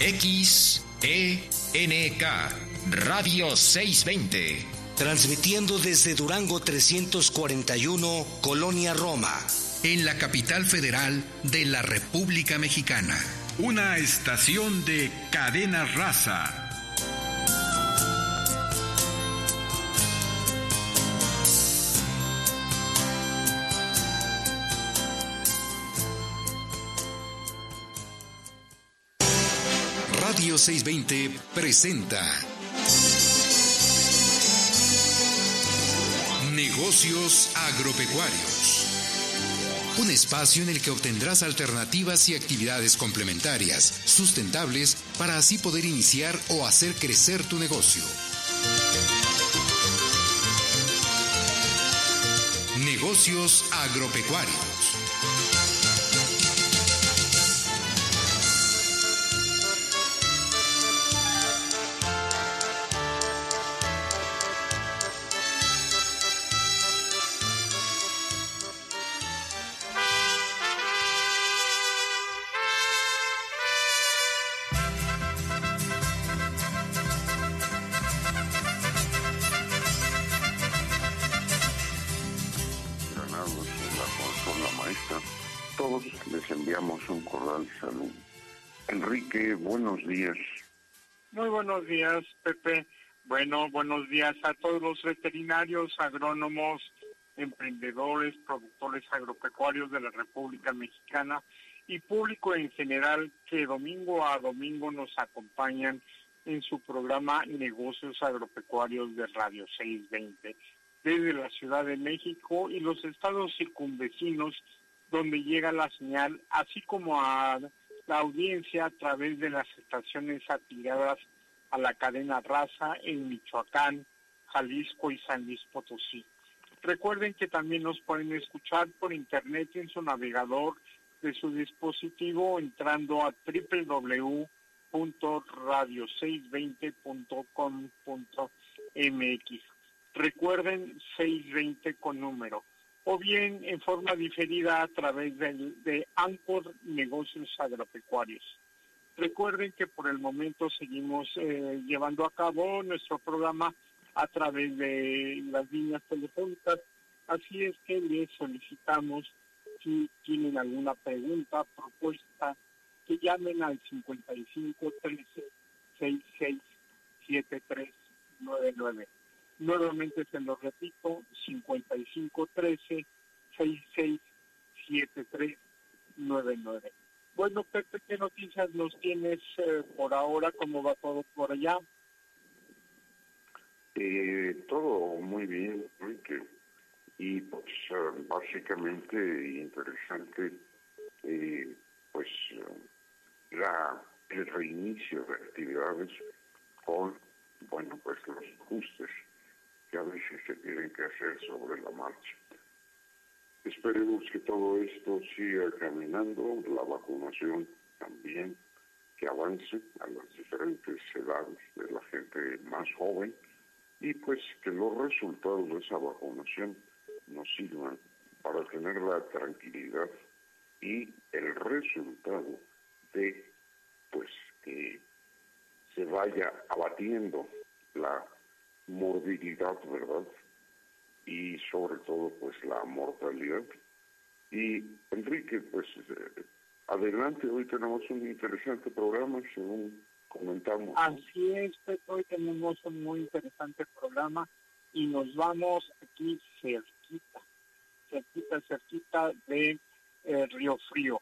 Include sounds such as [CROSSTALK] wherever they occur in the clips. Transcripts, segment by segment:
XENK Radio 620. Transmitiendo desde Durango 341, Colonia Roma. En la capital federal de la República Mexicana. Una estación de cadena raza 620 presenta Negocios Agropecuarios. Un espacio en el que obtendrás alternativas y actividades complementarias, sustentables, para así poder iniciar o hacer crecer tu negocio. Negocios Agropecuarios. Buenos días. Muy buenos días, Pepe. Bueno, buenos días a todos los veterinarios, agrónomos, emprendedores, productores agropecuarios de la República Mexicana y público en general que domingo a domingo nos acompañan en su programa Negocios Agropecuarios de Radio 620 desde la Ciudad de México y los estados circunvecinos donde llega la señal, así como a la audiencia a través de las estaciones afiliadas a la cadena Raza en Michoacán, Jalisco y San Luis Potosí. Recuerden que también nos pueden escuchar por internet en su navegador de su dispositivo entrando a www.radio620.com.mx. Recuerden 620 con número o bien en forma diferida a través de, de Anchor Negocios Agropecuarios. Recuerden que por el momento seguimos eh, llevando a cabo nuestro programa a través de las líneas telefónicas, así es que les solicitamos si tienen alguna pregunta, propuesta, que llamen al 55 13 66 7399. Nuevamente se lo repito, 5513 667399. Bueno, Pepe, ¿qué noticias nos tienes eh, por ahora? ¿Cómo va todo por allá? Eh, todo muy bien, Enrique. Y pues eh, básicamente interesante, pues la, el reinicio de actividades con, bueno, pues los ajustes que a veces se tienen que hacer sobre la marcha. Esperemos que todo esto siga caminando, la vacunación también, que avance a las diferentes edades de la gente más joven y pues que los resultados de esa vacunación nos sirvan para tener la tranquilidad y el resultado de pues que se vaya abatiendo la morbilidad, ¿verdad? Y sobre todo, pues la mortalidad. Y Enrique, pues eh, adelante, hoy tenemos un interesante programa, según comentamos. Así es, hoy tenemos un muy interesante programa y nos vamos aquí cerquita, cerquita, cerquita de eh, Río Frío.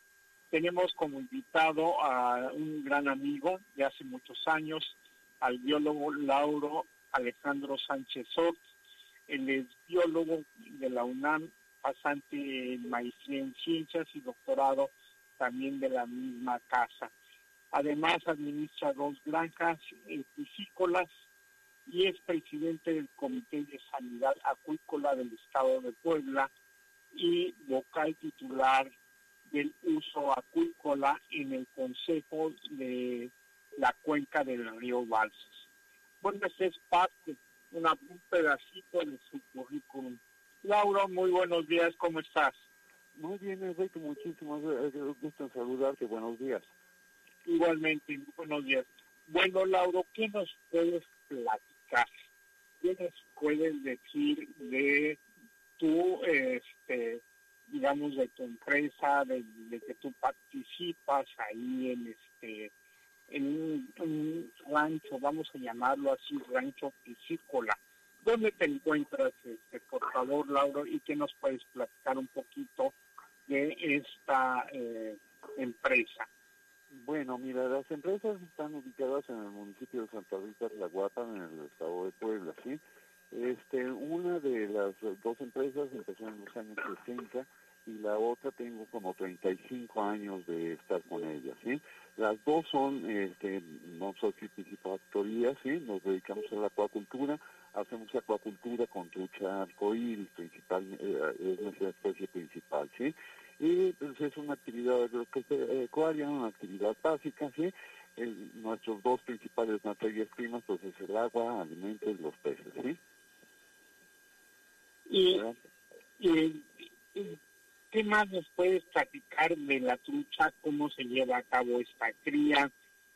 Tenemos como invitado a un gran amigo de hace muchos años, al biólogo Lauro Alejandro Sánchez Sot, él es biólogo de la UNAM, pasante en maestría en ciencias y doctorado también de la misma casa. Además administra dos granjas piscícolas y es presidente del Comité de Sanidad Acuícola del Estado de Puebla y vocal titular del uso acuícola en el Consejo de la Cuenca del Río Balsas. Bueno, ese es parte, una, un pedacito de su currículum. Laura, muy buenos días, ¿cómo estás? Muy bien, Enrique, muchísimo gusto en saludarte, buenos días. Igualmente, buenos días. Bueno, Lauro, ¿qué nos puedes platicar? ¿Qué nos puedes decir de tu, este, digamos, de tu empresa, de, que tú participas ahí en este en un, rancho, vamos a llamarlo así, rancho piscícola. ¿Dónde te encuentras, este, por favor, Lauro, y qué nos puedes platicar un poquito de esta eh, empresa? Bueno, mira, las empresas están ubicadas en el municipio de Santa Rita de la Guapa, en el estado de Puebla, ¿sí? Este, una de las dos empresas empezó en los años 60 y la otra tengo como 35 años de estar con ella, ¿sí? Las dos son, este, no son piscifactorías, ¿sí? Nos dedicamos a la acuacultura, hacemos acuacultura con trucha arcoíris, principal, eh, es nuestra especie principal, ¿sí? Y pues, es una actividad agropecuaria, una actividad básica, ¿sí? nuestros dos principales materias primas, pues es el agua, alimentos y los peces, ¿sí? Y, y, ¿Qué más nos puedes platicar de la trucha? ¿Cómo se lleva a cabo esta cría?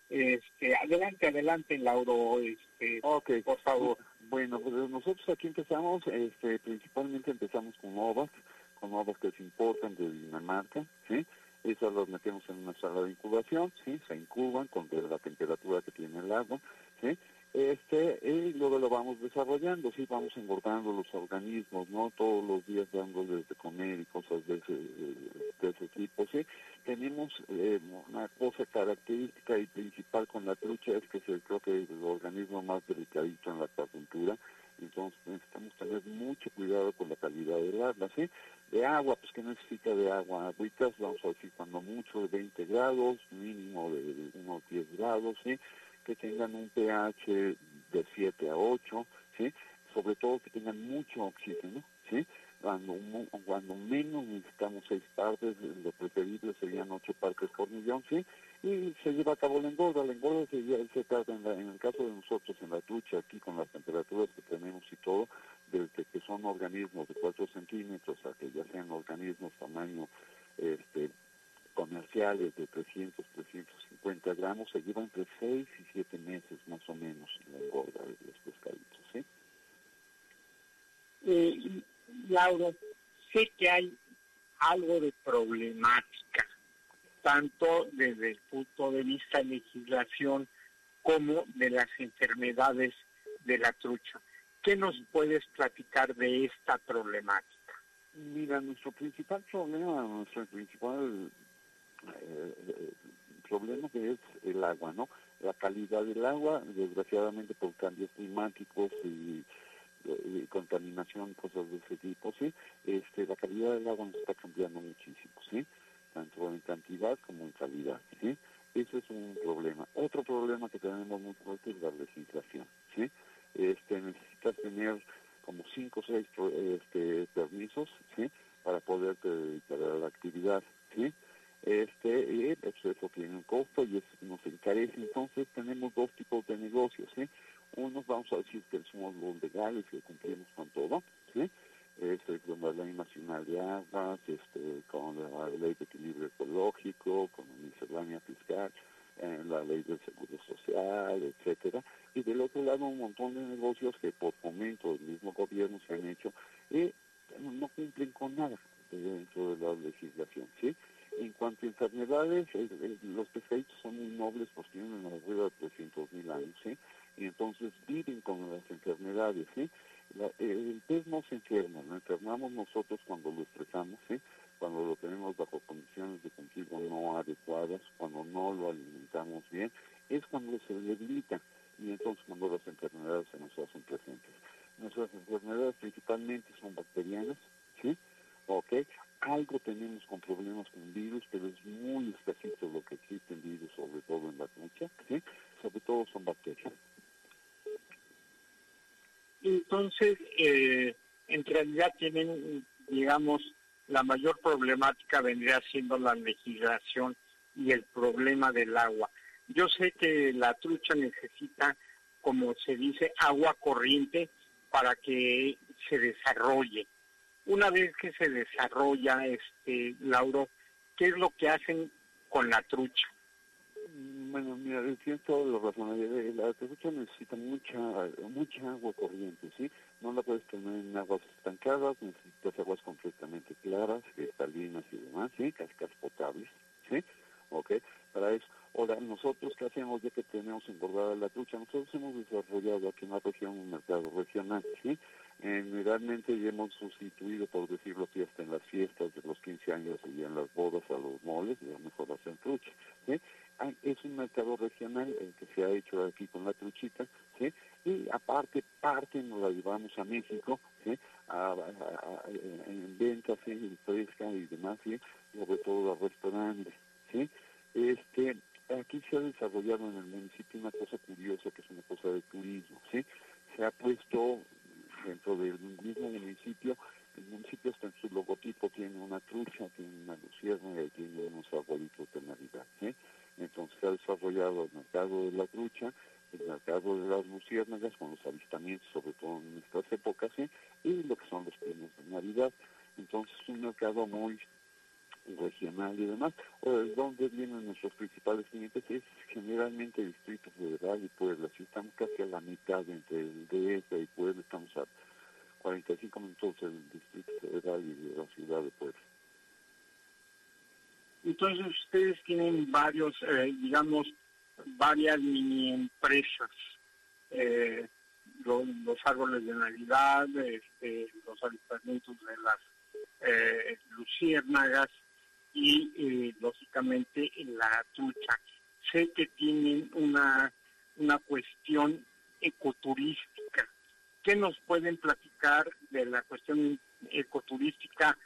Este, adelante, adelante, Lauro, este, okay. por favor. Bueno, pues nosotros aquí empezamos, este, principalmente empezamos con ovas, con ovas que se importan de Dinamarca, ¿sí? Esas las metemos en una sala de incubación, ¿sí? Se incuban con la temperatura que tiene el agua, ¿sí? Este y luego lo vamos desarrollando, sí, vamos engordando los organismos, ¿no? Todos los días dándoles de comer y cosas de ese, de ese tipo, sí. Tenemos eh, una cosa característica y principal con la trucha es que es creo que el organismo más delicadito en la acuacultura, entonces necesitamos tener mucho cuidado con la calidad del agua, ¿sí? De agua, pues que necesita de agua, agüitas, vamos a decir cuando mucho de 20 grados, mínimo de unos 10 grados, ¿sí? Que tengan un pH de 7 a 8, ¿sí? sobre todo que tengan mucho oxígeno, ¿sí? Cuando, cuando menos necesitamos seis partes, lo preferible serían ocho partes por millón, ¿sí? Y se lleva a cabo la engorda. La engorda se, se en, en, el caso de nosotros, en la ducha, aquí con las temperaturas que tenemos y todo, desde que son organismos de 4 centímetros a que ya sean organismos tamaño este, comerciales de 300, 350 gramos se lleva entre 6 y 7 meses más o menos la engorda de los pescaditos, ¿sí? Eh, Laura, sé que hay algo de problemática, tanto desde el punto de vista de legislación como de las enfermedades de la trucha. ¿Qué nos puedes platicar de esta problemática? Mira, nuestro principal problema, nuestro principal eh, problema que es el agua, ¿no? La calidad del agua, desgraciadamente por cambios climáticos y, contaminación, cosas de ese tipo, ¿sí? Este, la calidad del agua nos está cambiando muchísimo, ¿sí? Tanto en cantidad como en calidad, ¿sí? Ese es un problema. Otro problema que tenemos muy fuerte es la legislación, ¿sí? Este, necesitas tener como cinco o seis este, permisos, ¿sí? Para poder dedicar a la actividad, ¿sí? Este y eso tiene un costo y eso nos encarece. Entonces tenemos dos tipos de negocios. ¿sí? Unos vamos a decir que somos los legales, que cumplimos con todo, ¿sí? este, con la Ley Nacional de Aguas, este, con la Ley de Equilibrio Ecológico, con la miscelánea fiscal, eh, la Ley del Seguro Social, etcétera. Y del otro lado un montón de negocios que por momento del mismo gobierno se han hecho y no cumplen con nada dentro de la legislación, ¿sí? En cuanto a enfermedades, los pescaditos son muy nobles, pues tienen una vida de 300 mil años, ¿sí? Y entonces viven con las enfermedades, ¿sí? el pez no se enferma, lo enfermamos nosotros cuando lo estresamos, ¿sí? Cuando lo tenemos bajo condiciones de cultivo no adecuadas, cuando no lo alimentamos bien, es cuando se debilita y entonces cuando las enfermedades se nos hacen presentes. Nuestras enfermedades principalmente son bacterianas, ¿sí? ¿Ok? Algo tenemos con problemas con virus, pero es muy escasito lo que existen virus, sobre todo en la trucha, ¿sí? sobre todo son bacterias. Entonces, eh, en realidad tienen, digamos, la mayor problemática vendría siendo la legislación y el problema del agua. Yo sé que la trucha necesita, como se dice, agua corriente para que se desarrolle una vez que se desarrolla, este, Lauro, ¿qué es lo que hacen con la trucha? Bueno, mira, tienes toda la razón. La trucha necesita mucha mucha agua corriente, ¿sí? No la puedes tener en aguas estancadas, necesitas aguas completamente claras, cristalinas y demás, ¿sí? Cascas potables, ¿sí? ¿Ok? Para eso. Ahora, nosotros, ¿qué hacemos ya que tenemos engordada la trucha? Nosotros hemos desarrollado aquí en la región un mercado regional, ¿sí? Generalmente ya hemos sustituido, por decirlo hasta en las fiestas de los 15 años y en las bodas a los moles, ya mejor hacen trucha, ¿sí? es un mercado regional el que se ha hecho aquí con la truchita, ¿sí? Y aparte, parte nos la llevamos a México, ¿sí? A, en ventas, ¿sí? fresca y demás, ¿sí? Sobre todo a restaurantes, ¿sí? Este, aquí se ha desarrollado en el municipio una cosa curiosa que es una cosa de turismo, ¿sí? Se ha puesto dentro del mismo municipio, el municipio hasta en su logotipo tiene una trucha, tiene una lucierna y tiene unos arbolitos de Navidad, ¿sí? Entonces ha desarrollado el mercado de la trucha, el mercado de las luciérnagas con los avistamientos, sobre todo en estas épocas, ¿sí? y lo que son los premios de Navidad. Entonces es un mercado muy regional y demás. ¿De dónde vienen nuestros principales clientes? Es generalmente Distrito Federal y Puebla. Si estamos casi a la mitad entre el DF y Puebla, estamos a 45 minutos del Distrito Federal y de la ciudad de Puebla. Entonces ustedes tienen varios, eh, digamos, varias mini empresas, eh, los, árboles de Navidad, este, los avistamientos de las eh, luciérnagas y lógicamente la trucha. Sé que tienen una, una cuestión ecoturística. ¿Qué nos pueden platicar de la cuestión ecoturística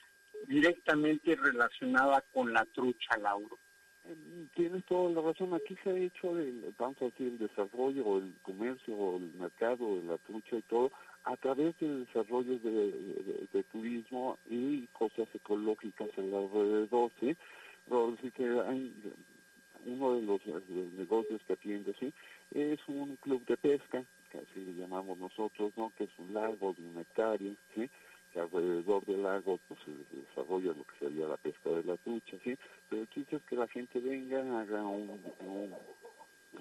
directamente relacionada con la trucha, Lauro. Tienes toda la razón. Aquí se ha hecho, el, vamos a decir, el desarrollo, el comercio, el mercado de la trucha y todo, a través del desarrollo de, turismo y cosas ecológicas alrededor, ¿sí? Que hay uno de los, negocios que atiende, ¿sí? Es un club de pesca, que así le llamamos nosotros, ¿no? Que es un lago de un hectárea, ¿sí? alrededor del lago pues, se desarrolla lo que sería la pesca de la trucha, ¿sí? Pero el chiste es que la gente venga, haga un, un,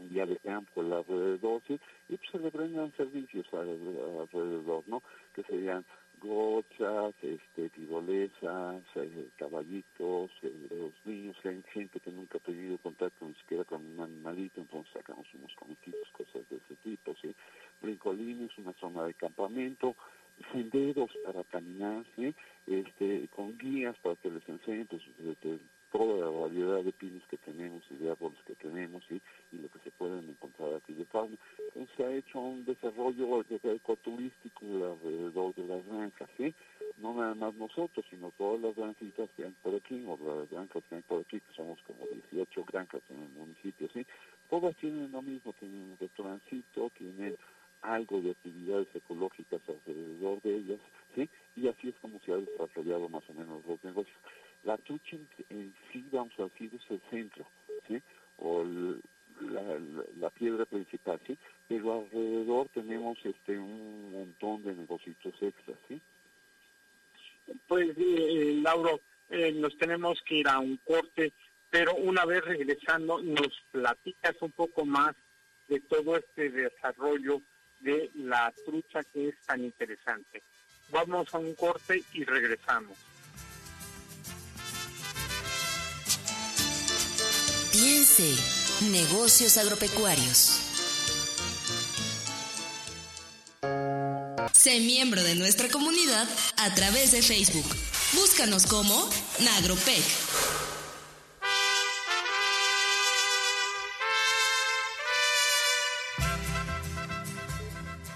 día de campo alrededor, ¿sí? Y pues se le brindan servicios alrededor, ¿no? Que serían gochas, este, tirolesas, eh, caballitos, eh, los niños, gente que nunca ha tenido contacto ni siquiera con un animalito, entonces sacamos unos comiquitos, cosas de ese tipo, ¿sí? Brincolines, una zona de campamento, senderos para caminar, este, con guías para que les enseñen pues, toda la variedad de pinos que tenemos y de árboles que tenemos y lo que se pueden encontrar aquí de fauna. Se ha hecho un desarrollo ecoturístico alrededor de las granjas, ¿sí? no nada más nosotros, sino todas las granjitas que hay por aquí, o las granjas que hay por aquí, que somos como 18 granjas en el municipio, ¿sí? todas tienen lo mismo, tienen un restaurancito, tienen algo de actividades ecológicas alrededor de ellas, ¿sí? Y así es como se ha desarrollado más o menos los negocios. La trucha en, sí, vamos a decir, es el centro, ¿sí? O la, piedra principal, ¿sí? Pero alrededor tenemos este un montón de negocios extras, ¿sí? Pues, eh, Lauro, eh, nos tenemos que ir a un corte, pero una vez regresando, nos platicas un poco más de todo este desarrollo de la trucha que es tan interesante. Vamos a un corte y regresamos. Piense, negocios agropecuarios. Sé miembro de nuestra comunidad a través de Facebook. Búscanos como Nagropec.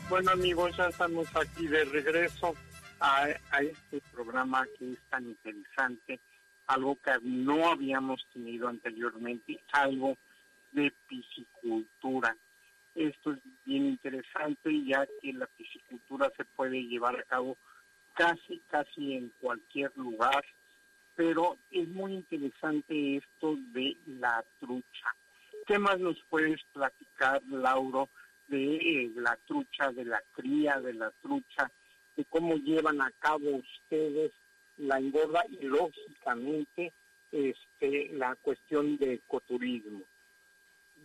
Bueno amigos, ya estamos aquí de regreso a, este programa que es tan interesante, algo que no habíamos tenido anteriormente, algo de piscicultura. Esto es bien interesante ya que la piscicultura se puede llevar a cabo casi, casi en cualquier lugar, pero es muy interesante esto de la trucha. ¿Qué más nos puedes platicar, Lauro, de eh, la trucha, de la cría de la trucha, de cómo llevan a cabo ustedes la engorda y lógicamente este, la cuestión de ecoturismo.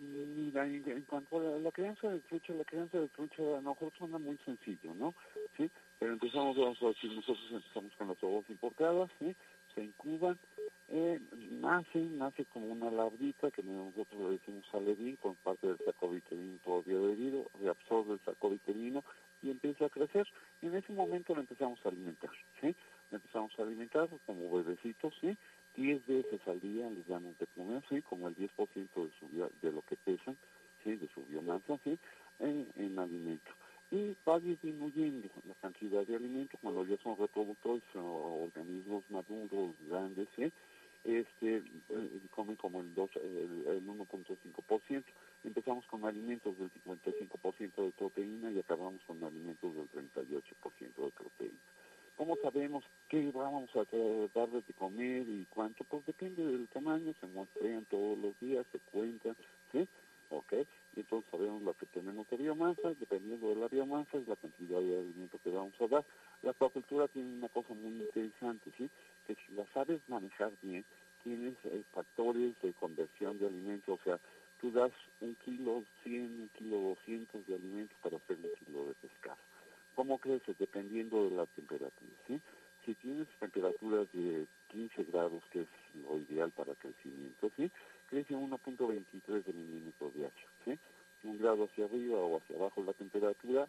Mira, en, cuanto a la, crianza de trucha, la crianza de trucha a lo mejor suena muy sencillo, ¿no? Sí, pero empezamos, vamos a decir, nosotros empezamos con las ovas importadas, ¿sí? Se incuban, eh, nace, nace como una larvita que nosotros le decimos alevín con parte del saco viterino todavía adherido, reabsorbe el saco viterino y empieza a crecer. Y en ese momento lo empezamos a alimentar, ¿sí? Empezamos a alimentar como bebecitos, ¿sí? 10 veces al día les damos de comer, ¿sí? Como el 10% de, su, de lo que pesan, ¿sí? De su biomasa, ¿sí? En, en alimento. Y va disminuyendo la cantidad de alimentos cuando ya son reproductores o organismos maduros, grandes, ¿sí? este, eh, comen como el, el, el 1.5%. Empezamos con alimentos del 55% de proteína y acabamos con alimentos del 38% de proteína. ¿Cómo sabemos qué vamos a darle de comer y cuánto? Pues depende del tamaño, se muestran todos los días, se cuentan, ¿sí? ¿Ok? Y entonces sabemos lo que tenemos de biomasa, dependiendo de la biomasa es la cantidad de alimento que vamos a dar. La acuacultura tiene una cosa muy interesante, ¿sí? Que si la sabes manejar bien, tienes eh, factores de conversión de alimentos, o sea, tú das un kilo 100, un kilo 200 de alimentos para hacer un kilo de pescado. ¿Cómo crece? Dependiendo de la temperatura, ¿sí? Si tienes temperaturas de 15 grados, que es lo ideal para crecimiento, ¿sí? Crece 1.23 de milímetros de ¿sí? Un grado hacia arriba o hacia abajo la temperatura,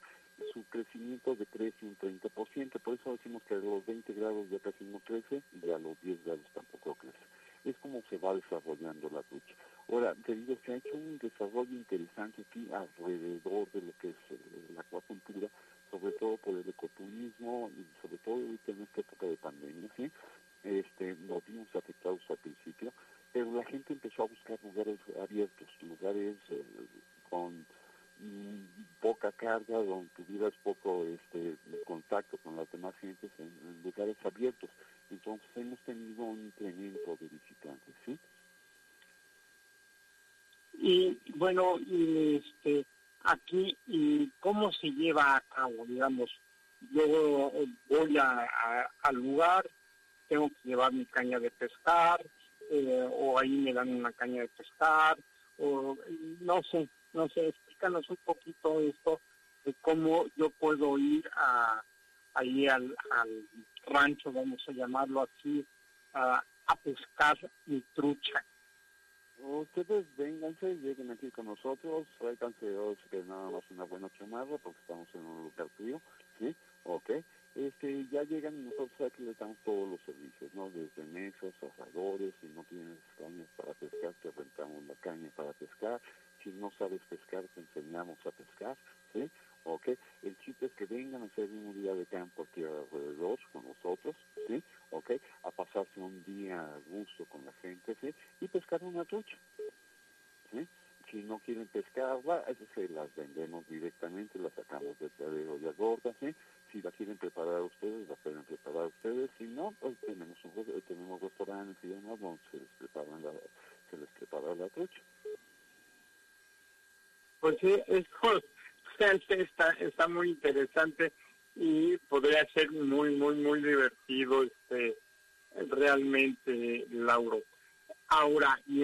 su crecimiento decrece un 30%, por eso decimos que a los 20 grados ya casi no crece y a los 10 grados tampoco crece. Es como se va desarrollando la trucha. Ahora, debido se ha hecho un desarrollo interesante aquí alrededor de lo que es eh, la acuacultura, sobre todo por el ecoturismo y sobre todo ahorita en esta época de pandemia, ¿sí? este, nos vimos afectados al principio, pero la gente empezó a buscar lugares abiertos, lugares eh, con mm, poca carga, donde tuvieras poco este, contacto con las demás gentes en, lugares abiertos. Entonces hemos tenido un incremento de visitantes, ¿sí? Y bueno, este, aquí y cómo se lleva a cabo, digamos, yo voy a, al lugar, tengo que llevar mi caña de pescar, eh, o ahí me dan una caña de pescar, o no sé, no sé, explícanos un poquito esto de cómo yo puedo ir a ahí al, rancho, vamos a llamarlo así, a pescar mi trucha ustedes vénganse, lleguen aquí con nosotros, tráiganse que nada más una buena chamarra porque estamos en un lugar frío, ¿sí? Ok. Este, ya llegan y nosotros aquí les damos todos los servicios, ¿no? Desde mesas, asadores, si no tienes cañas para pescar, te rentamos la caña para pescar, si no sabes pescar, te enseñamos a pescar, ¿sí? Ok. El chiste es que vengan a hacer un día de campo aquí alrededor con nosotros, ¿sí? ¿ok? A pasarse un día a gusto con la gente, ¿sí? Y pescar una trucha, ¿sí? Si no quieren pescarla, se las vendemos directamente, las sacamos de de olla gorda, ¿sí? Si la quieren preparar ustedes, la pueden preparar ustedes. Si no, pues tenemos un, tenemos restaurantes y demás donde se les preparan la, se les prepara la trucha. Pues sí, está, está muy interesante y podría ser muy, muy, muy divertido este realmente, Lauro. Ahora, y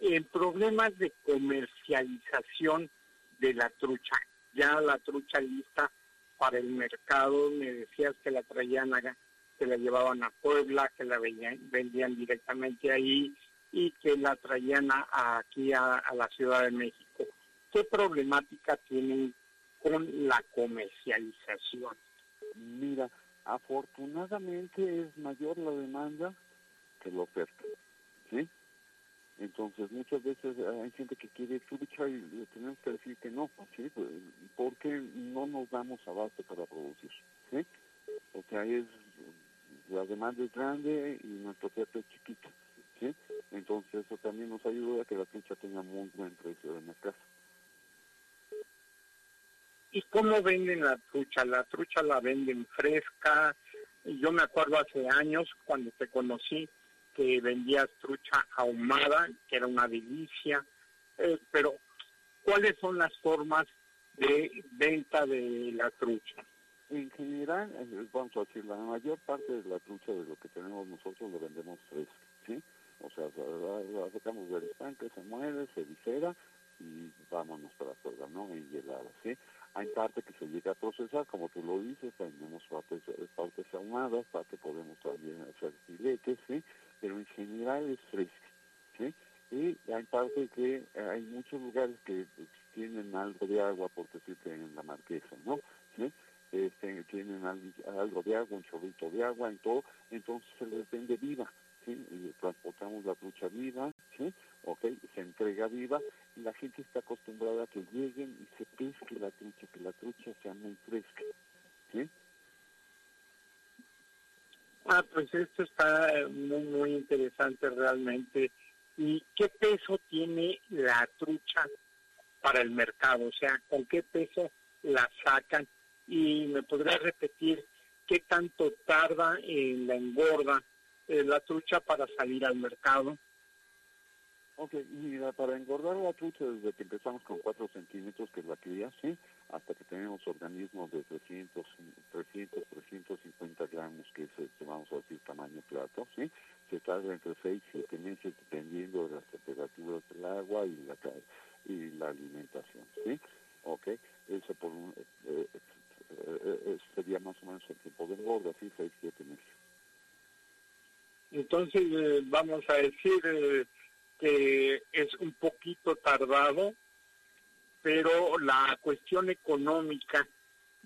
en, problemas de comercialización de la trucha, ya la trucha lista para el mercado, me decías que la traían que la llevaban a Puebla, que la vendían, directamente ahí y que la traían aquí a, a la Ciudad de México. ¿Qué problemática tienen con la comercialización? Mira, afortunadamente es mayor la demanda que la oferta, ¿sí? Entonces muchas veces hay gente que quiere trucha y tenemos que decir que no, ¿sí? Pues, porque no nos damos abasto para producir, ¿sí? O sea, es, la demanda es grande y nuestra oferta es chiquita, ¿sí? Entonces eso también nos ayuda a que la trucha tenga muy buen precio de mercado. ¿Y cómo venden la trucha? La trucha la venden fresca. Yo me acuerdo hace años cuando te conocí que vendías trucha ahumada, que era una delicia. Eh, pero, ¿cuáles son las formas de venta de la trucha? En general, vamos a decir, la mayor parte de la trucha de lo que tenemos nosotros lo vendemos fresca, ¿sí? O sea, la, sacamos del estanque, se mueve, se visera y vámonos para afuera, ¿no? En helada, ¿sí? Hay parte que se llega a procesar, como tú lo dices, tenemos partes, partes ahumadas, parte podemos también hacer filetes, ¿sí? Pero en general es fresca, ¿sí? Y hay parte que hay muchos lugares que tienen algo de agua, por decirte en la marquesa, ¿no? ¿Sí? Este, tienen algo de agua, un chorrito de agua, en todo, entonces se les vende viva, ¿sí? Y transportamos la trucha viva, ¿sí? Ok, se entrega viva y la gente está acostumbrada a que lleguen y se pesque la trucha, que la trucha sea muy fresca, ¿sí? Ah, pues esto está muy, muy interesante realmente. ¿Y qué peso tiene la trucha para el mercado? O sea, ¿con qué peso la sacan? Y me podría repetir qué tanto tarda en la engorda eh, la trucha para salir al mercado. Ok, mira, para engordar la trucha desde que empezamos con 4 centímetros, que es la cría, ¿sí? Hasta que tenemos organismos de 300, 300, 350 gramos, que es, este, vamos a decir, tamaño plato, ¿sí? Se tarda entre 6 y 7 meses dependiendo de las temperaturas del agua y la, y la alimentación, ¿sí? Ok, eso por un, eh, eh, eh, sería más o menos el tiempo de engorda, ¿sí? 6, 7 meses. Entonces, vamos a decir que es un poquito tardado, pero la cuestión económica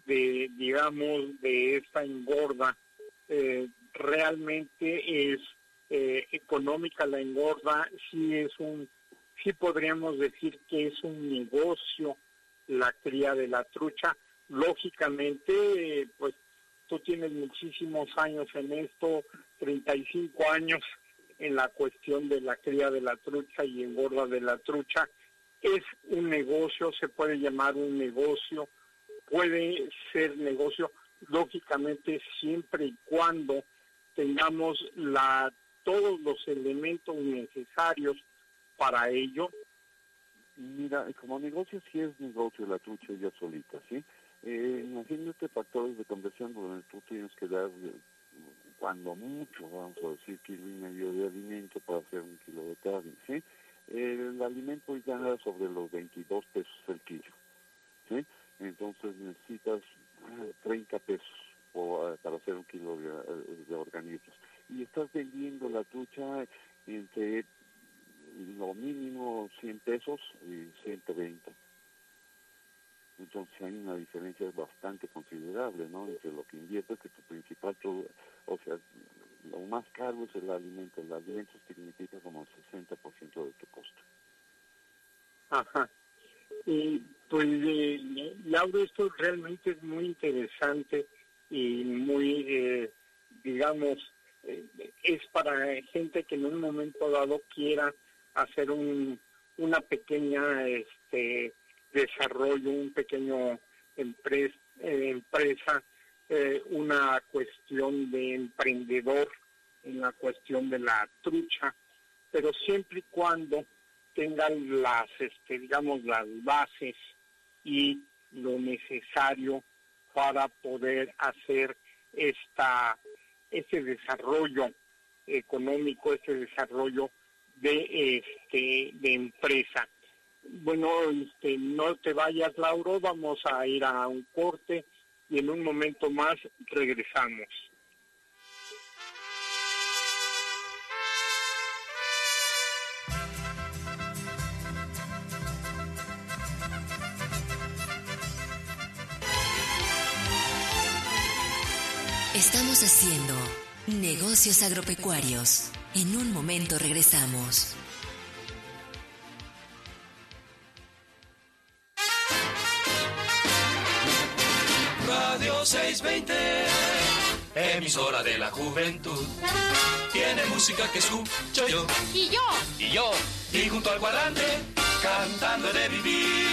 de, digamos, de esta engorda, eh, realmente es eh, económica la engorda, sí es un, sí podríamos decir que es un negocio la cría de la trucha. Lógicamente, pues tú tienes muchísimos años en esto, 35 años, en la cuestión de la cría de la trucha y engorda de la trucha. Es un negocio, se puede llamar un negocio, puede ser negocio, lógicamente siempre y cuando tengamos la, todos los elementos necesarios para ello. Mira, como negocio sí es negocio la trucha ya solita, ¿sí? Eh, imagínate factores de conversión donde tú tienes que dar cuando mucho, vamos a decir, kilo y medio de alimento para hacer un kilo de carne. El alimento ya anda sobre los 22 pesos el kilo, ¿sí? Entonces necesitas 30 ah, pesos ah, para hacer un kilo de, de organismos. Y estás vendiendo la trucha entre lo mínimo 100 pesos y 120. Entonces hay una diferencia bastante considerable, ¿no? Entre lo que inviertes, que tu principal, o sea, lo más caro es el alimento. El alimento significa como el 60% de tu costo. Ajá. Y pues, eh, Laura, esto realmente es muy interesante y muy, eh, digamos, eh, es para gente que en un momento dado quiera hacer un, una pequeña este, desarrollo, un pequeño empresa, eh, empresa eh, una cuestión de emprendedor en la cuestión de la trucha, pero siempre y cuando tengan las, este, digamos, las bases y lo necesario para poder hacer esta, este desarrollo económico, este desarrollo de, este, de empresa. Bueno, este, no te vayas, Lauro, vamos a ir a un corte y en un momento más regresamos. Estamos haciendo negocios agropecuarios. En un momento regresamos. 620, emisora de la juventud. Tiene música que escucho yo. Y yo. Y yo. Y junto al cuadrante, cantando de vivir.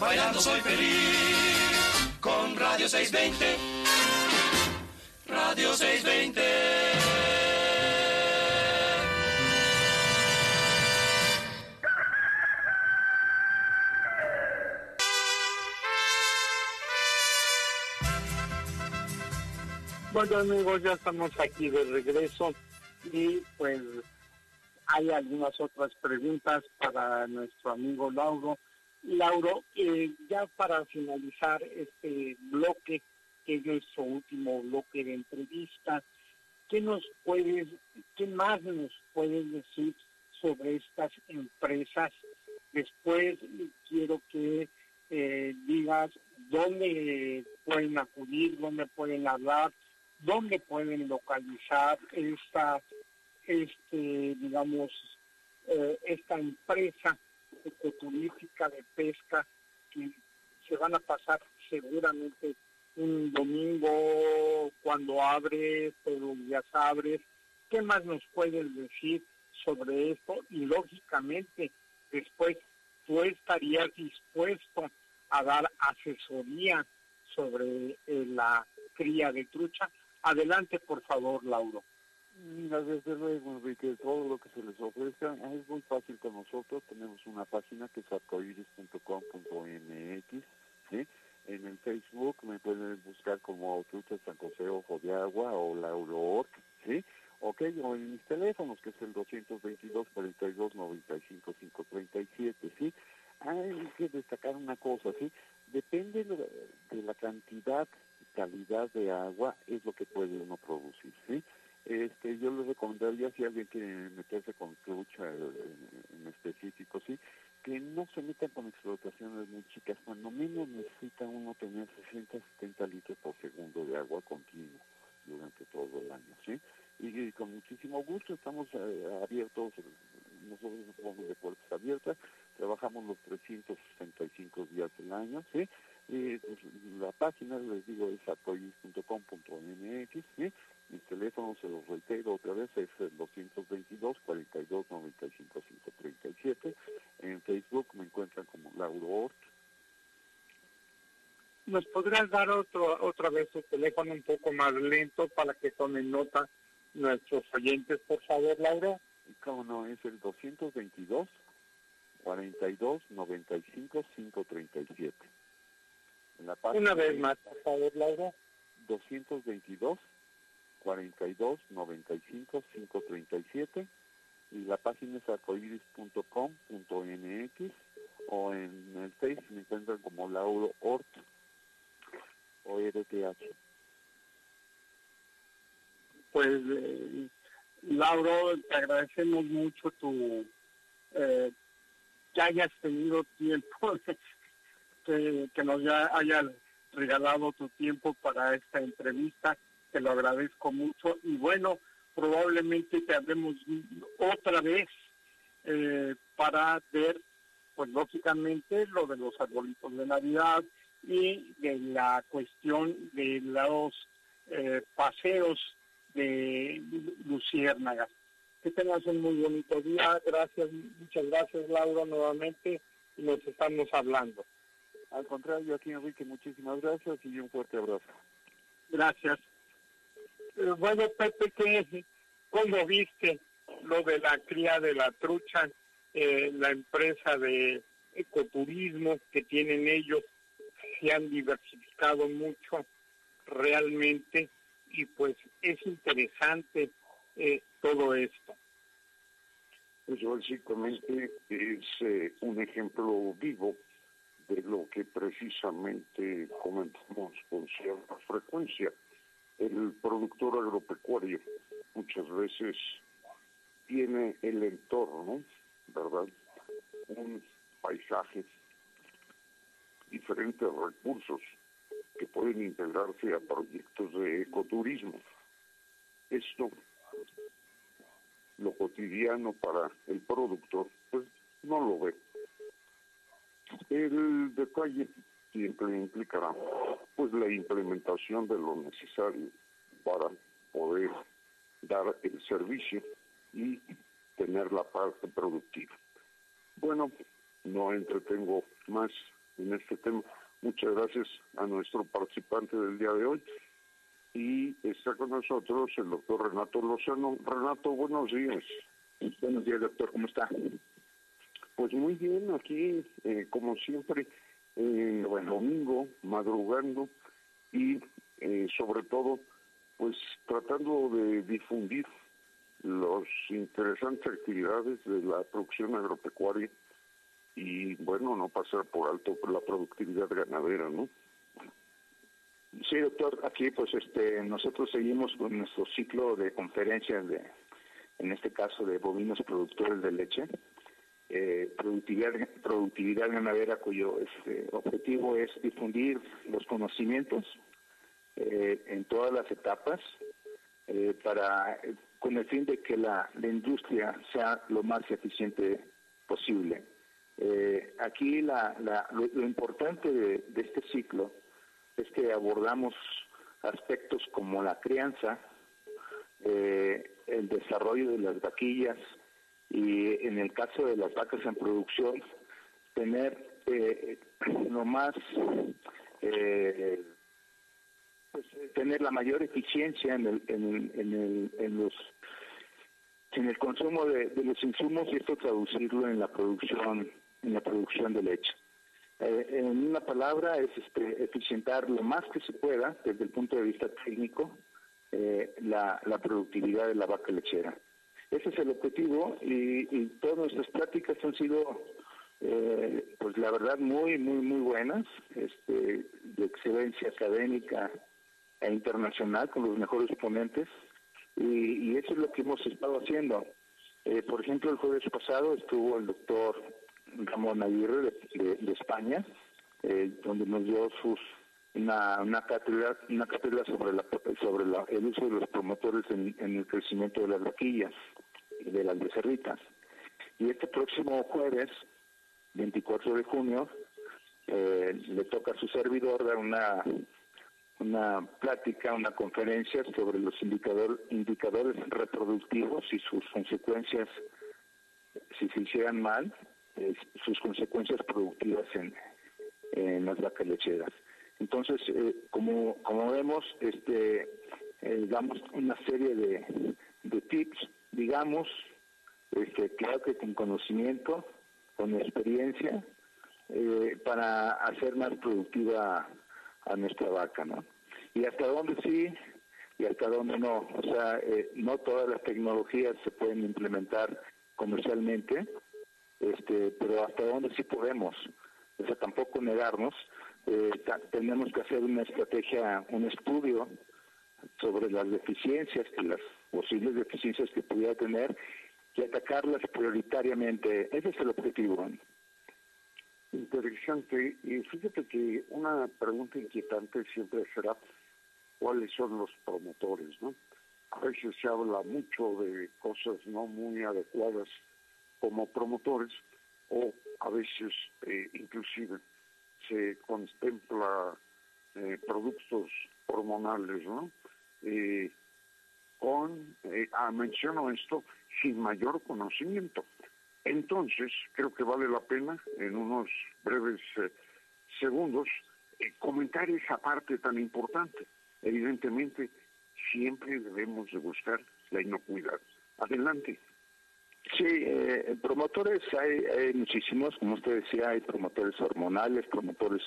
Bailando soy feliz. Con Radio 620. Radio 620. Bueno amigos, ya estamos aquí de regreso y pues hay algunas otras preguntas para nuestro amigo Lauro. Lauro, eh, ya para finalizar este bloque, que es nuestro último bloque de entrevista, ¿qué nos puedes, qué más nos puedes decir sobre estas empresas? Después quiero que eh, digas dónde pueden acudir, dónde pueden hablar, dónde pueden localizar esta, este, digamos, eh, esta empresa ecoturística de pesca que se van a pasar seguramente un domingo cuando abres, los días abres. ¿Qué más nos puedes decir sobre esto? Y lógicamente, después tú estarías dispuesto a dar asesoría sobre eh, la cría de trucha. Adelante, por favor, Lauro. Mira, desde luego, Enrique, todo lo que se les ofrezca es muy fácil con nosotros. Tenemos una página que es arcoiris.com.mx, ¿sí? En el Facebook me pueden buscar como Trucha San José Ojo de Agua o Lauro Orc, ¿sí? Ok, o en mis teléfonos, que es el 222 42 95 537, ¿sí? Hay que destacar una cosa, ¿sí? Depende de la cantidad calidad de agua, es lo que puede uno producir, ¿sí? Este, yo les recomendaría si alguien quiere meterse con trucha en específico, sí, que no se metan con explotaciones muy chicas, cuando menos necesita uno tener 60, 70 litros por segundo de agua continuo durante todo el año, ¿sí? Y, con muchísimo gusto estamos eh, abiertos, nosotros somos de puertas abiertas, trabajamos los 365 días del año, ¿sí? Y pues, la página, les digo, es atoyis.com.mx. Mi teléfono, se los reitero otra vez, es el 222 42 95 537. En Facebook me encuentran como Lauro Ort. ¿Nos podrías dar otro, otra vez su teléfono un poco más lento para que tomen nota nuestros oyentes, por favor, Lauro? ¿Cómo no? Es el 222 42 95 537. La Una vez más, por favor, Lauro. 222 42 95 537 y la página es arcoiris.com.mx o en el Facebook me encuentran como Lauro Ort o RTH. Pues, eh, Lauro, te agradecemos mucho tu eh, que hayas tenido tiempo, que, nos hayas regalado tu tiempo para esta entrevista te lo agradezco mucho y bueno, probablemente te hablemos otra vez eh, para ver, pues lógicamente, lo de los arbolitos de Navidad y de la cuestión de los eh, paseos de luciérnagas. Que tengas un muy bonito día. Gracias, muchas gracias Laura nuevamente y nos estamos hablando. Al contrario, aquí Enrique, muchísimas gracias y un fuerte abrazo. Gracias. Eh, bueno, Pepe, ¿qué, ¿cómo viste lo de la cría de la trucha, eh, la empresa de ecoturismo que tienen ellos? Se han diversificado mucho realmente y pues es interesante eh, todo esto. Pues básicamente es un ejemplo vivo de lo que precisamente comentamos con cierta frecuencia el productor agropecuario muchas veces tiene el entorno, ¿verdad? Un paisaje, diferentes recursos que pueden integrarse a proyectos de ecoturismo. Esto, lo cotidiano para el productor, pues no lo ve. El detalle siempre implicará pues la implementación de lo necesario para poder dar el servicio y tener la parte productiva. Bueno, no entretengo más en este tema. Muchas gracias a nuestro participante del día de hoy. Y está con nosotros el doctor Renato Lozano. Renato, buenos días. Buenos días, doctor. ¿Cómo está? Pues muy bien, aquí, eh, como siempre, eh, el domingo, madrugando y eh, sobre todo, pues tratando de difundir las interesantes actividades de la producción agropecuaria y bueno, no pasar por alto la productividad ganadera, ¿no? Sí, doctor, aquí pues este nosotros seguimos con nuestro ciclo de conferencias de en este caso de bovinos productores de leche, eh, productividad, productividad ganadera cuyo este, objetivo es difundir los conocimientos eh, en todas las etapas eh, para con el fin de que la, industria sea lo más eficiente posible. aquí la, lo, importante de, de este ciclo es que abordamos aspectos como la crianza, eh, el desarrollo de las vaquillas y en el caso de las vacas en producción, tener eh, lo más, eh, pues, tener la mayor eficiencia en el, en, el, en los en el consumo de, los insumos y esto traducirlo en la producción en la producción de leche. Eh, en una palabra es este, eficientar lo más que se pueda desde el punto de vista técnico eh, la, productividad de la vaca lechera. Ese es el objetivo y, todas nuestras prácticas han sido, eh, pues la verdad, muy, muy, muy buenas, este, de excelencia académica e internacional con los mejores ponentes y, eso es lo que hemos estado haciendo. Eh, por ejemplo, el jueves pasado estuvo el doctor Ramón Aguirre de, España, donde nos dio sus una, una cátedra una cátedra sobre la, sobre el uso de los promotores en, el crecimiento de las vaquillas de las becerritas y este próximo jueves 24 de junio eh, le toca a su servidor dar una una plática, una conferencia sobre los indicador, indicadores reproductivos y sus consecuencias, si se hicieran mal, sus consecuencias productivas en, en las vacas lecheras. Entonces, eh, como, como vemos, este, eh, damos una serie de, de tips, digamos, este, claro que con conocimiento, con experiencia, eh, para hacer más productiva a nuestra vaca, ¿no? Y hasta dónde sí y hasta dónde no. O sea, no todas las tecnologías se pueden implementar comercialmente, este, pero hasta dónde sí podemos. O sea, tampoco negarnos eh, tenemos que hacer una estrategia, un estudio sobre las deficiencias, las posibles deficiencias que pudiera tener y atacarlas prioritariamente. Ese es el objetivo. Interesante. Y fíjate que una pregunta inquietante siempre será cuáles son los promotores, ¿no? A veces se habla mucho de cosas no muy adecuadas como promotores o a veces eh, inclusive se contempla eh, productos hormonales, ¿no? Eh, con, eh, ah, menciono esto, sin mayor conocimiento. Entonces, creo que vale la pena en unos breves segundos comentar esa parte tan importante. Evidentemente, siempre debemos de buscar la inocuidad. Adelante. Sí, eh, promotores hay, muchísimos, como usted decía, hay promotores hormonales, promotores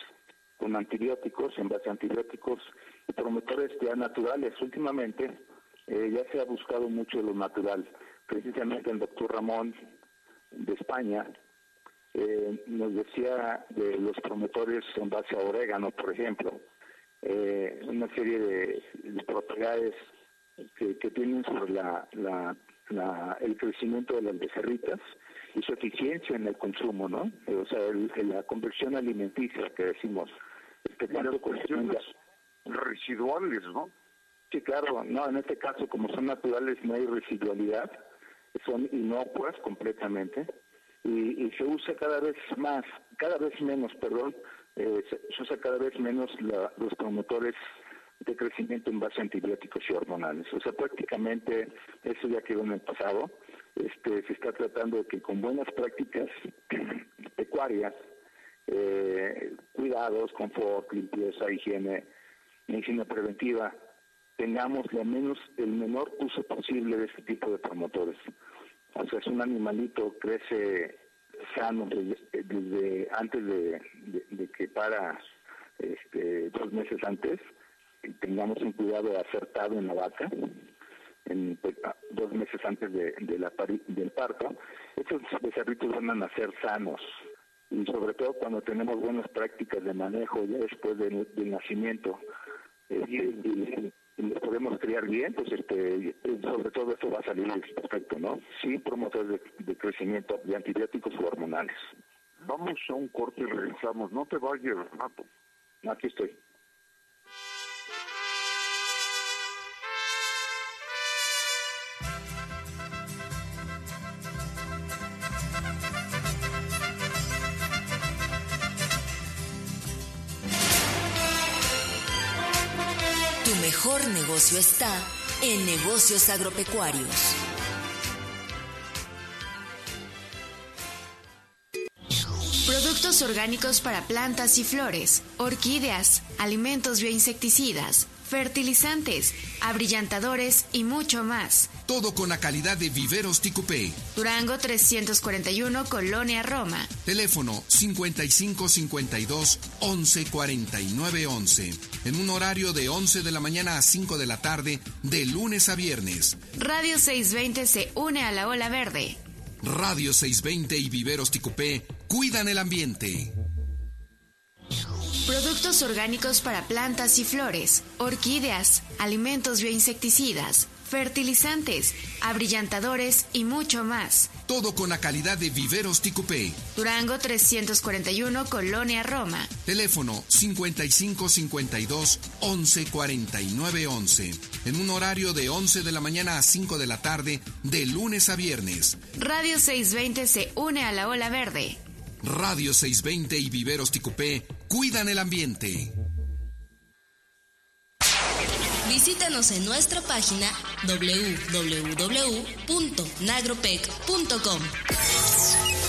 con antibióticos, en base a antibióticos, y promotores ya naturales. Últimamente eh, ya se ha buscado mucho lo natural. Precisamente el doctor Ramón de España eh, nos decía de los promotores en base a orégano, por ejemplo, eh, una serie de, propiedades que, tienen sobre la, la el crecimiento de las becerritas y su eficiencia en el consumo, ¿no? O sea, la conversión alimenticia que decimos. Las cuestiones residuales, ¿no? Sí, claro, no, en este caso, como son naturales, no hay residualidad, son inocuas completamente, y, se usa cada vez más, cada vez menos, perdón, eh, se, usa cada vez menos los promotores de crecimiento en base a antibióticos y hormonales. O sea, prácticamente eso ya quedó en el pasado. Este, se está tratando de que con buenas prácticas [CLEARS THROAT] pecuarias, eh, cuidados, confort, limpieza, higiene, medicina preventiva, tengamos lo menos el menor uso posible de este tipo de promotores. O sea, es un animalito crece sano desde, antes de, de, que para este, dos meses antes. Tengamos un cuidado acertado en la vaca, en, dos meses antes de, la, del parto, estos becerritos van a nacer sanos y sobre todo cuando tenemos buenas prácticas de manejo ya después del, nacimiento eh, y, los podemos criar bien, pues este, sobre todo eso va a salir perfecto, ¿no? Sin promotores de, crecimiento de antibióticos o hormonales. Vamos a un corte y regresamos. No te vayas, Renato. Aquí estoy. Negocio está en negocios agropecuarios. Productos orgánicos para plantas y flores, orquídeas, alimentos bioinsecticidas fertilizantes, abrillantadores y mucho más. Todo con la calidad de Viveros Ticupé. Durango 341, Colonia Roma. Teléfono 5552 1149 11. En un horario de 11 de la mañana a 5 de la tarde, de lunes a viernes. Radio 620 se une a la ola verde. Radio 620 y Viveros Ticupé cuidan el ambiente. Productos orgánicos para plantas y flores, orquídeas, alimentos bioinsecticidas, fertilizantes, abrillantadores y mucho más. Todo con la calidad de Viveros Ticupé. Durango 341, Colonia Roma. Teléfono 5552 1149 11. En un horario de 11 de la mañana a 5 de la tarde, de lunes a viernes. Radio 620 se une a la ola verde. Radio 620 y Viveros Ticupé cuidan el ambiente. Visítanos en nuestra página www.nagropec.com.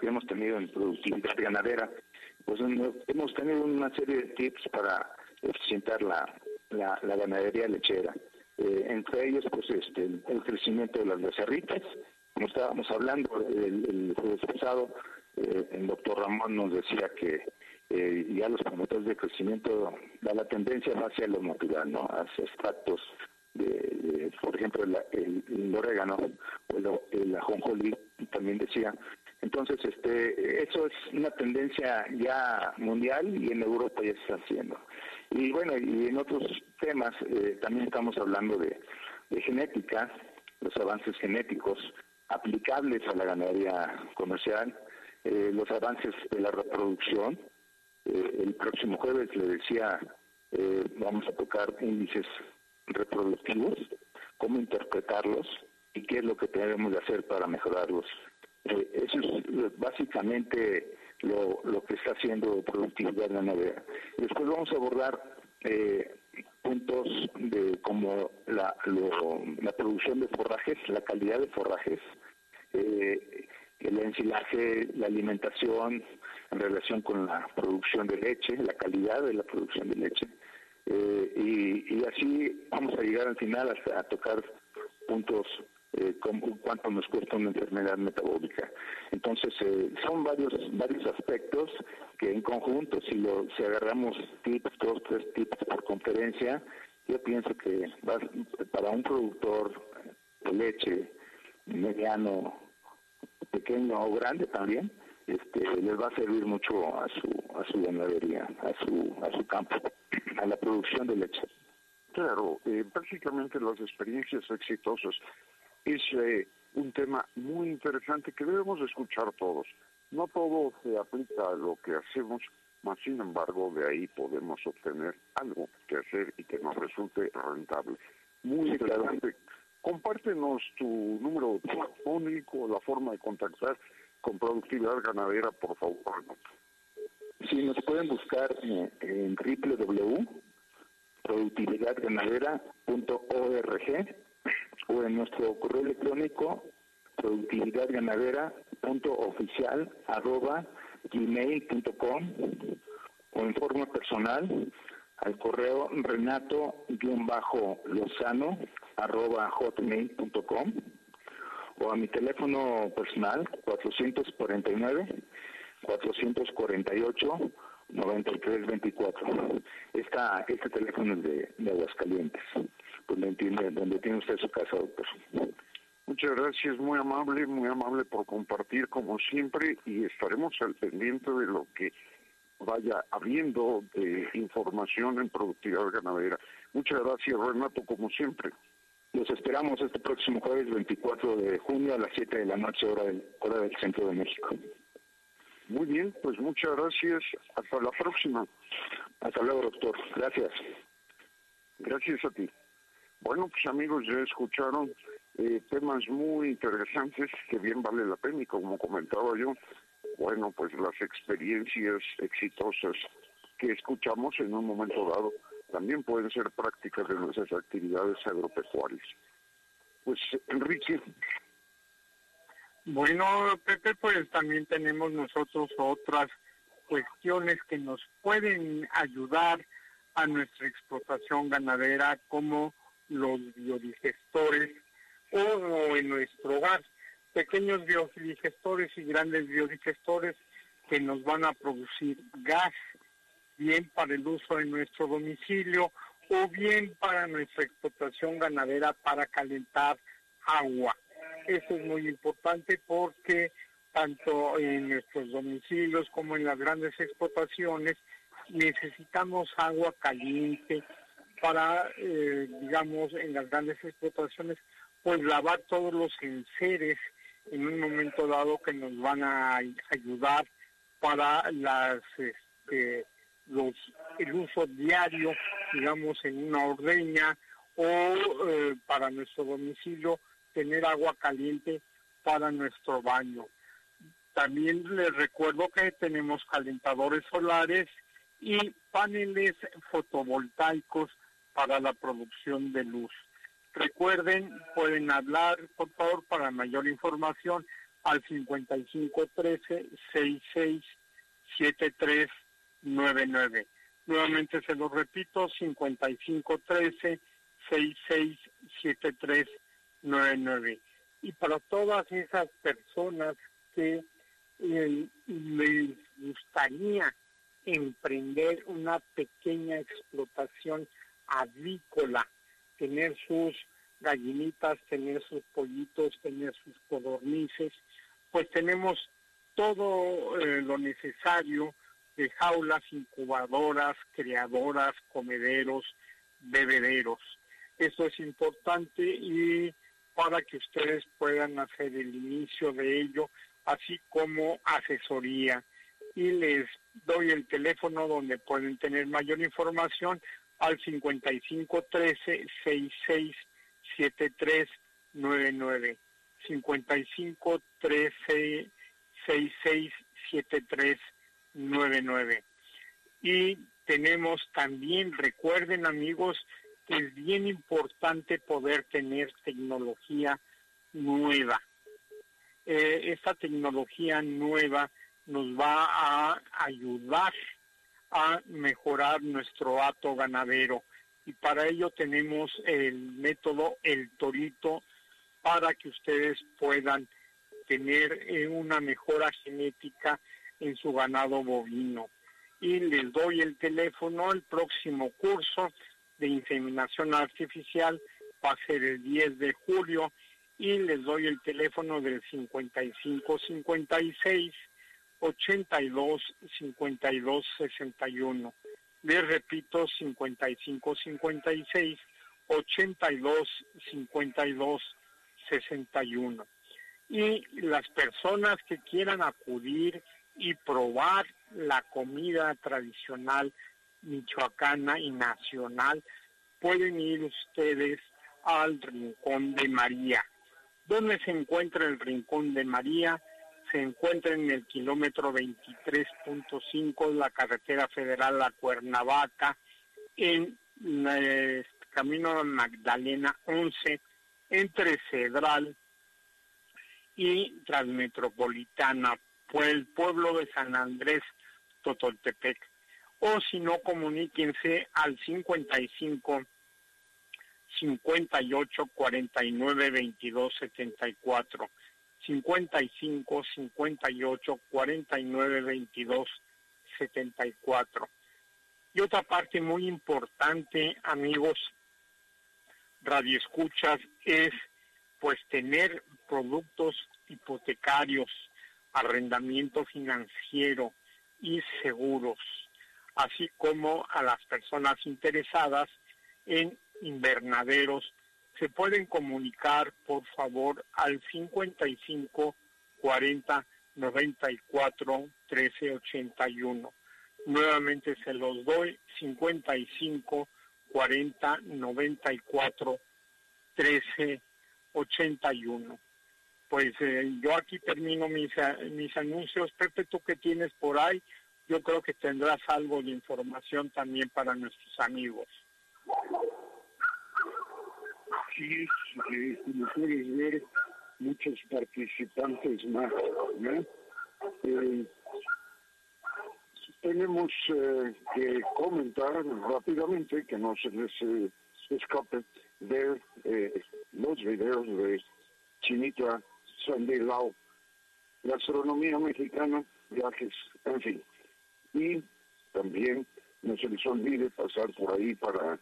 que hemos tenido en productividad ganadera, pues hemos tenido una serie de tips para eficientar la, la, ganadería lechera. Eh, entre ellos, pues este, el, crecimiento de las becerritas, como estábamos hablando el, jueves pasado, eh, el doctor Ramón nos decía que ya los promotores de crecimiento, da la tendencia hacia lo natural, ¿no? hacia extractos de, por ejemplo, el, el, orégano o el, ajonjolí, también decía. Entonces, este, eso es una tendencia ya mundial y en Europa ya se está haciendo. Y bueno, y en otros temas eh, también estamos hablando de, genética, los avances genéticos aplicables a la ganadería comercial, eh, los avances de la reproducción. Eh, el próximo jueves le decía, vamos a tocar índices reproductivos, cómo interpretarlos y qué es lo que tenemos de hacer para mejorarlos. Eh, eso es eh, básicamente lo, lo que está haciendo productividad ganadera. Después vamos a abordar eh, puntos de como la, la producción de forrajes, la calidad de forrajes, el ensilaje, la alimentación en relación con la producción de leche, la calidad de la producción de leche, eh, y, así vamos a llegar al final hasta a tocar puntos eh, como cuánto nos cuesta una enfermedad metabólica. Entonces, eh, son varios varios aspectos que en conjunto, si, lo, si agarramos tips, dos, tres tips por conferencia, yo pienso que para un productor de leche mediano, pequeño o grande también, este, les va a servir mucho a su a su ganadería, a su a su campo, a la producción de leche. Claro, eh, básicamente las experiencias exitosas es eh, un tema muy interesante que debemos escuchar todos. No todo se aplica a lo que hacemos, más sin embargo de ahí podemos obtener algo que hacer y que nos resulte rentable. Muy interesante. Compártenos tu número telefónico, la forma de contactar con productividad ganadera, por favor. Sí, nos pueden buscar en, en www.productividadganadera.org o en nuestro correo electrónico productividadganadera.oficial.gmail.com o en personal al correo renato-lozano hotmail.com o a mi teléfono personal 449 448 9324. Esta, este teléfono es de, de Aguascalientes, donde tiene, donde tiene usted su casa, doctor. Muchas gracias, muy amable, muy amable por compartir como siempre y estaremos al pendiente de lo que vaya habiendo de información en productividad ganadera. Muchas gracias, Renato, como siempre. Los esperamos este próximo jueves 24 de junio a las 7 de la noche, hora del, hora del centro de México. Muy bien, pues muchas gracias. Hasta la próxima. Hasta luego, doctor. Gracias. Gracias a ti. Bueno, pues amigos, ya escucharon eh, temas muy interesantes que bien vale la pena y como comentaba yo, bueno, pues las experiencias exitosas que escuchamos en un momento dado también pueden ser prácticas de nuestras actividades agropecuarias. Pues Enrique. Bueno, Pepe, pues también tenemos nosotros otras cuestiones que nos pueden ayudar a nuestra explotación ganadera como los biodigestores o en nuestro hogar, pequeños biodigestores y grandes biodigestores que nos van a producir gas, bien para el uso en nuestro domicilio o bien para nuestra explotación ganadera para calentar agua. Eso es muy importante porque tanto en nuestros domicilios como en las grandes explotaciones necesitamos agua caliente para, eh, digamos, en las grandes explotaciones pues lavar todos los enseres en un momento dado que nos van a ayudar para las este, los el uso diario digamos en una ordeña o eh, para nuestro domicilio tener agua caliente para nuestro baño también les recuerdo que tenemos calentadores solares y paneles fotovoltaicos para la producción de luz Recuerden, pueden hablar, por favor, para mayor información al 5513-667399. Nuevamente se lo repito, 5513-667399. Y para todas esas personas que eh, les gustaría emprender una pequeña explotación avícola, tener sus gallinitas, tener sus pollitos, tener sus codornices, pues tenemos todo eh, lo necesario de jaulas, incubadoras, criadoras, comederos, bebederos. Eso es importante y para que ustedes puedan hacer el inicio de ello, así como asesoría. Y les doy el teléfono donde pueden tener mayor información al 5513 667399 5513 667399 y tenemos también recuerden amigos es bien importante poder tener tecnología nueva eh, esta tecnología nueva nos va a ayudar a mejorar nuestro hato ganadero. Y para ello tenemos el método El Torito para que ustedes puedan tener eh, una mejora genética en su ganado bovino. Y les doy el teléfono, el próximo curso de inseminación artificial va a ser el 10 de julio y les doy el teléfono del 5556 82 52 61. Les repito, 55 56 82 52 61. Y las personas que quieran acudir y probar la comida tradicional michoacana y nacional, pueden ir ustedes al Rincón de María. ¿Dónde se encuentra el Rincón de María? Se encuentra en el kilómetro 23.5 de la carretera federal a Cuernavaca, en el camino Magdalena 11, entre Cedral y Transmetropolitana, pues el pueblo de San Andrés, Totoltepec. O si no, comuníquense al 55 58 49 22 74. 55 58 49 22 74. Y otra parte muy importante, amigos radioescuchas, es pues tener productos hipotecarios, arrendamiento financiero y seguros, así como a las personas interesadas en invernaderos se pueden comunicar por favor al 55 40 94 13 81. Nuevamente se los doy 55 40 94 13 81. Pues eh, yo aquí termino mis, mis anuncios. Pepe, tú que tienes por ahí, yo creo que tendrás algo de información también para nuestros amigos. Sí, eh, como puedes ver, muchos participantes más. Eh, tenemos eh, que comentar rápidamente, que no se les escape, ver los videos de Chinita Lao, gastronomía mexicana, viajes, en fin. Y también no se les olvide pasar por ahí para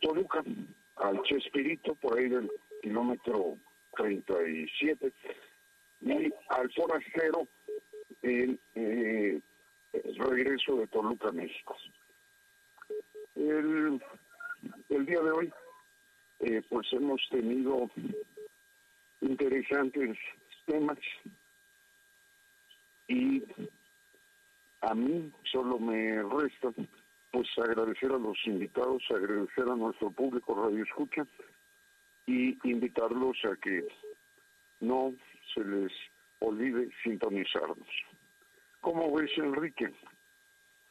Toluca, al Chespirito, por ahí del kilómetro 37, y al forastero el, eh, regreso de Toluca, México. El, el día de hoy, eh, pues hemos tenido interesantes temas y a mí solo me resta pues agradecer a los invitados, agradecer a nuestro público Radio Escucha y invitarlos a que no se les olvide sintonizarnos. ¿Cómo ves, Enrique?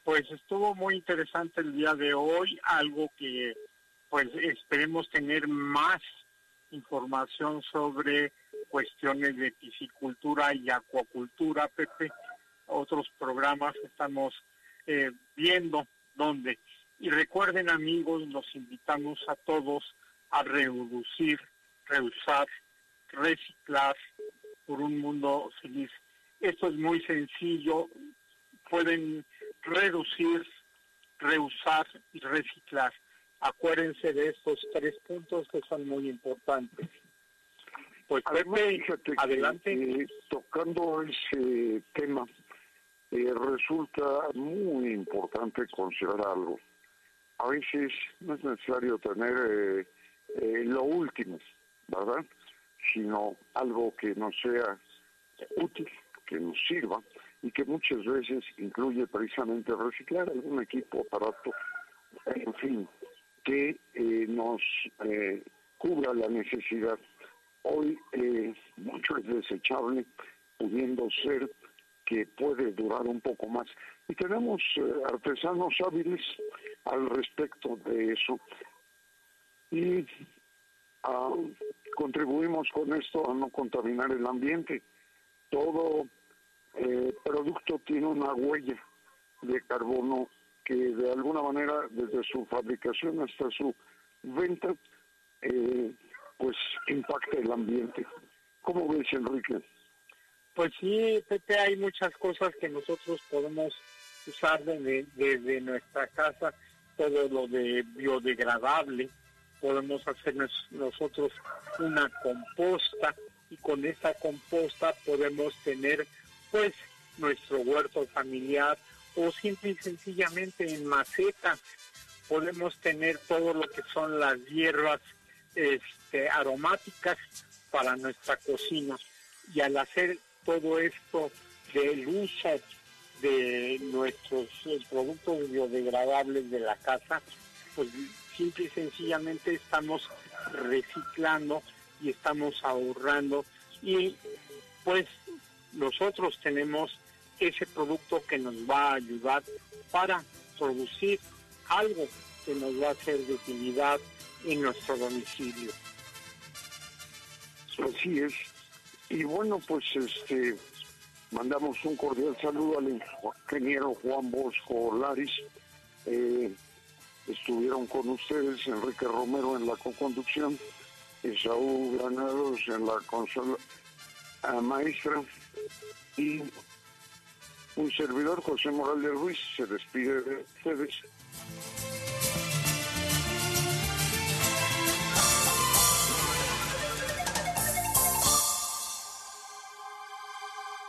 Pues estuvo muy interesante el día de hoy, algo que pues esperemos tener más información sobre cuestiones de piscicultura y acuacultura, Pepe. Otros programas estamos eh, viendo dónde. Y recuerden amigos, los invitamos a todos a reducir, reusar, reciclar por un mundo feliz. Esto es muy sencillo. Pueden reducir, reusar y reciclar. Acuérdense de estos tres puntos que son muy importantes. Pues Pepe, adelante. Eh, tocando ese tema, eh, resulta muy importante considerar algo. A veces no es necesario tener eh, eh, lo último, ¿verdad? Sino algo que nos sea útil, que nos sirva y que muchas veces incluye precisamente reciclar algún equipo, aparato, en fin, que nos cubra la necesidad. Hoy mucho es desechable, pudiendo ser que puede durar un poco más. Y tenemos eh, artesanos hábiles al respecto de eso. Y ah, contribuimos con esto a no contaminar el ambiente. Todo eh, producto tiene una huella de carbono que de alguna manera desde su fabricación hasta su venta eh, pues impacta el ambiente. ¿Cómo ves, Enrique? Pues sí, Pepe, hay muchas cosas que nosotros podemos usar desde, nuestra casa, todo lo de biodegradable, podemos hacer nosotros una composta y con esa composta podemos tener pues nuestro huerto familiar o simple y sencillamente en maceta. Podemos tener todo lo que son las hierbas este, aromáticas para nuestra cocina y al hacer todo esto del uso de nuestros eh, productos biodegradables de la casa, pues simple y sencillamente estamos reciclando y estamos ahorrando y pues nosotros tenemos ese producto que nos va a ayudar para producir algo que nos va a ser de utilidad en nuestro domicilio. Así es. Y bueno, pues este mandamos un cordial saludo al ingeniero Juan Bosco Laris. Eh, estuvieron con ustedes Enrique Romero en la co-conducción, Saúl Granados en la consola maestra y un servidor, José Morales Ruiz, se despide de ustedes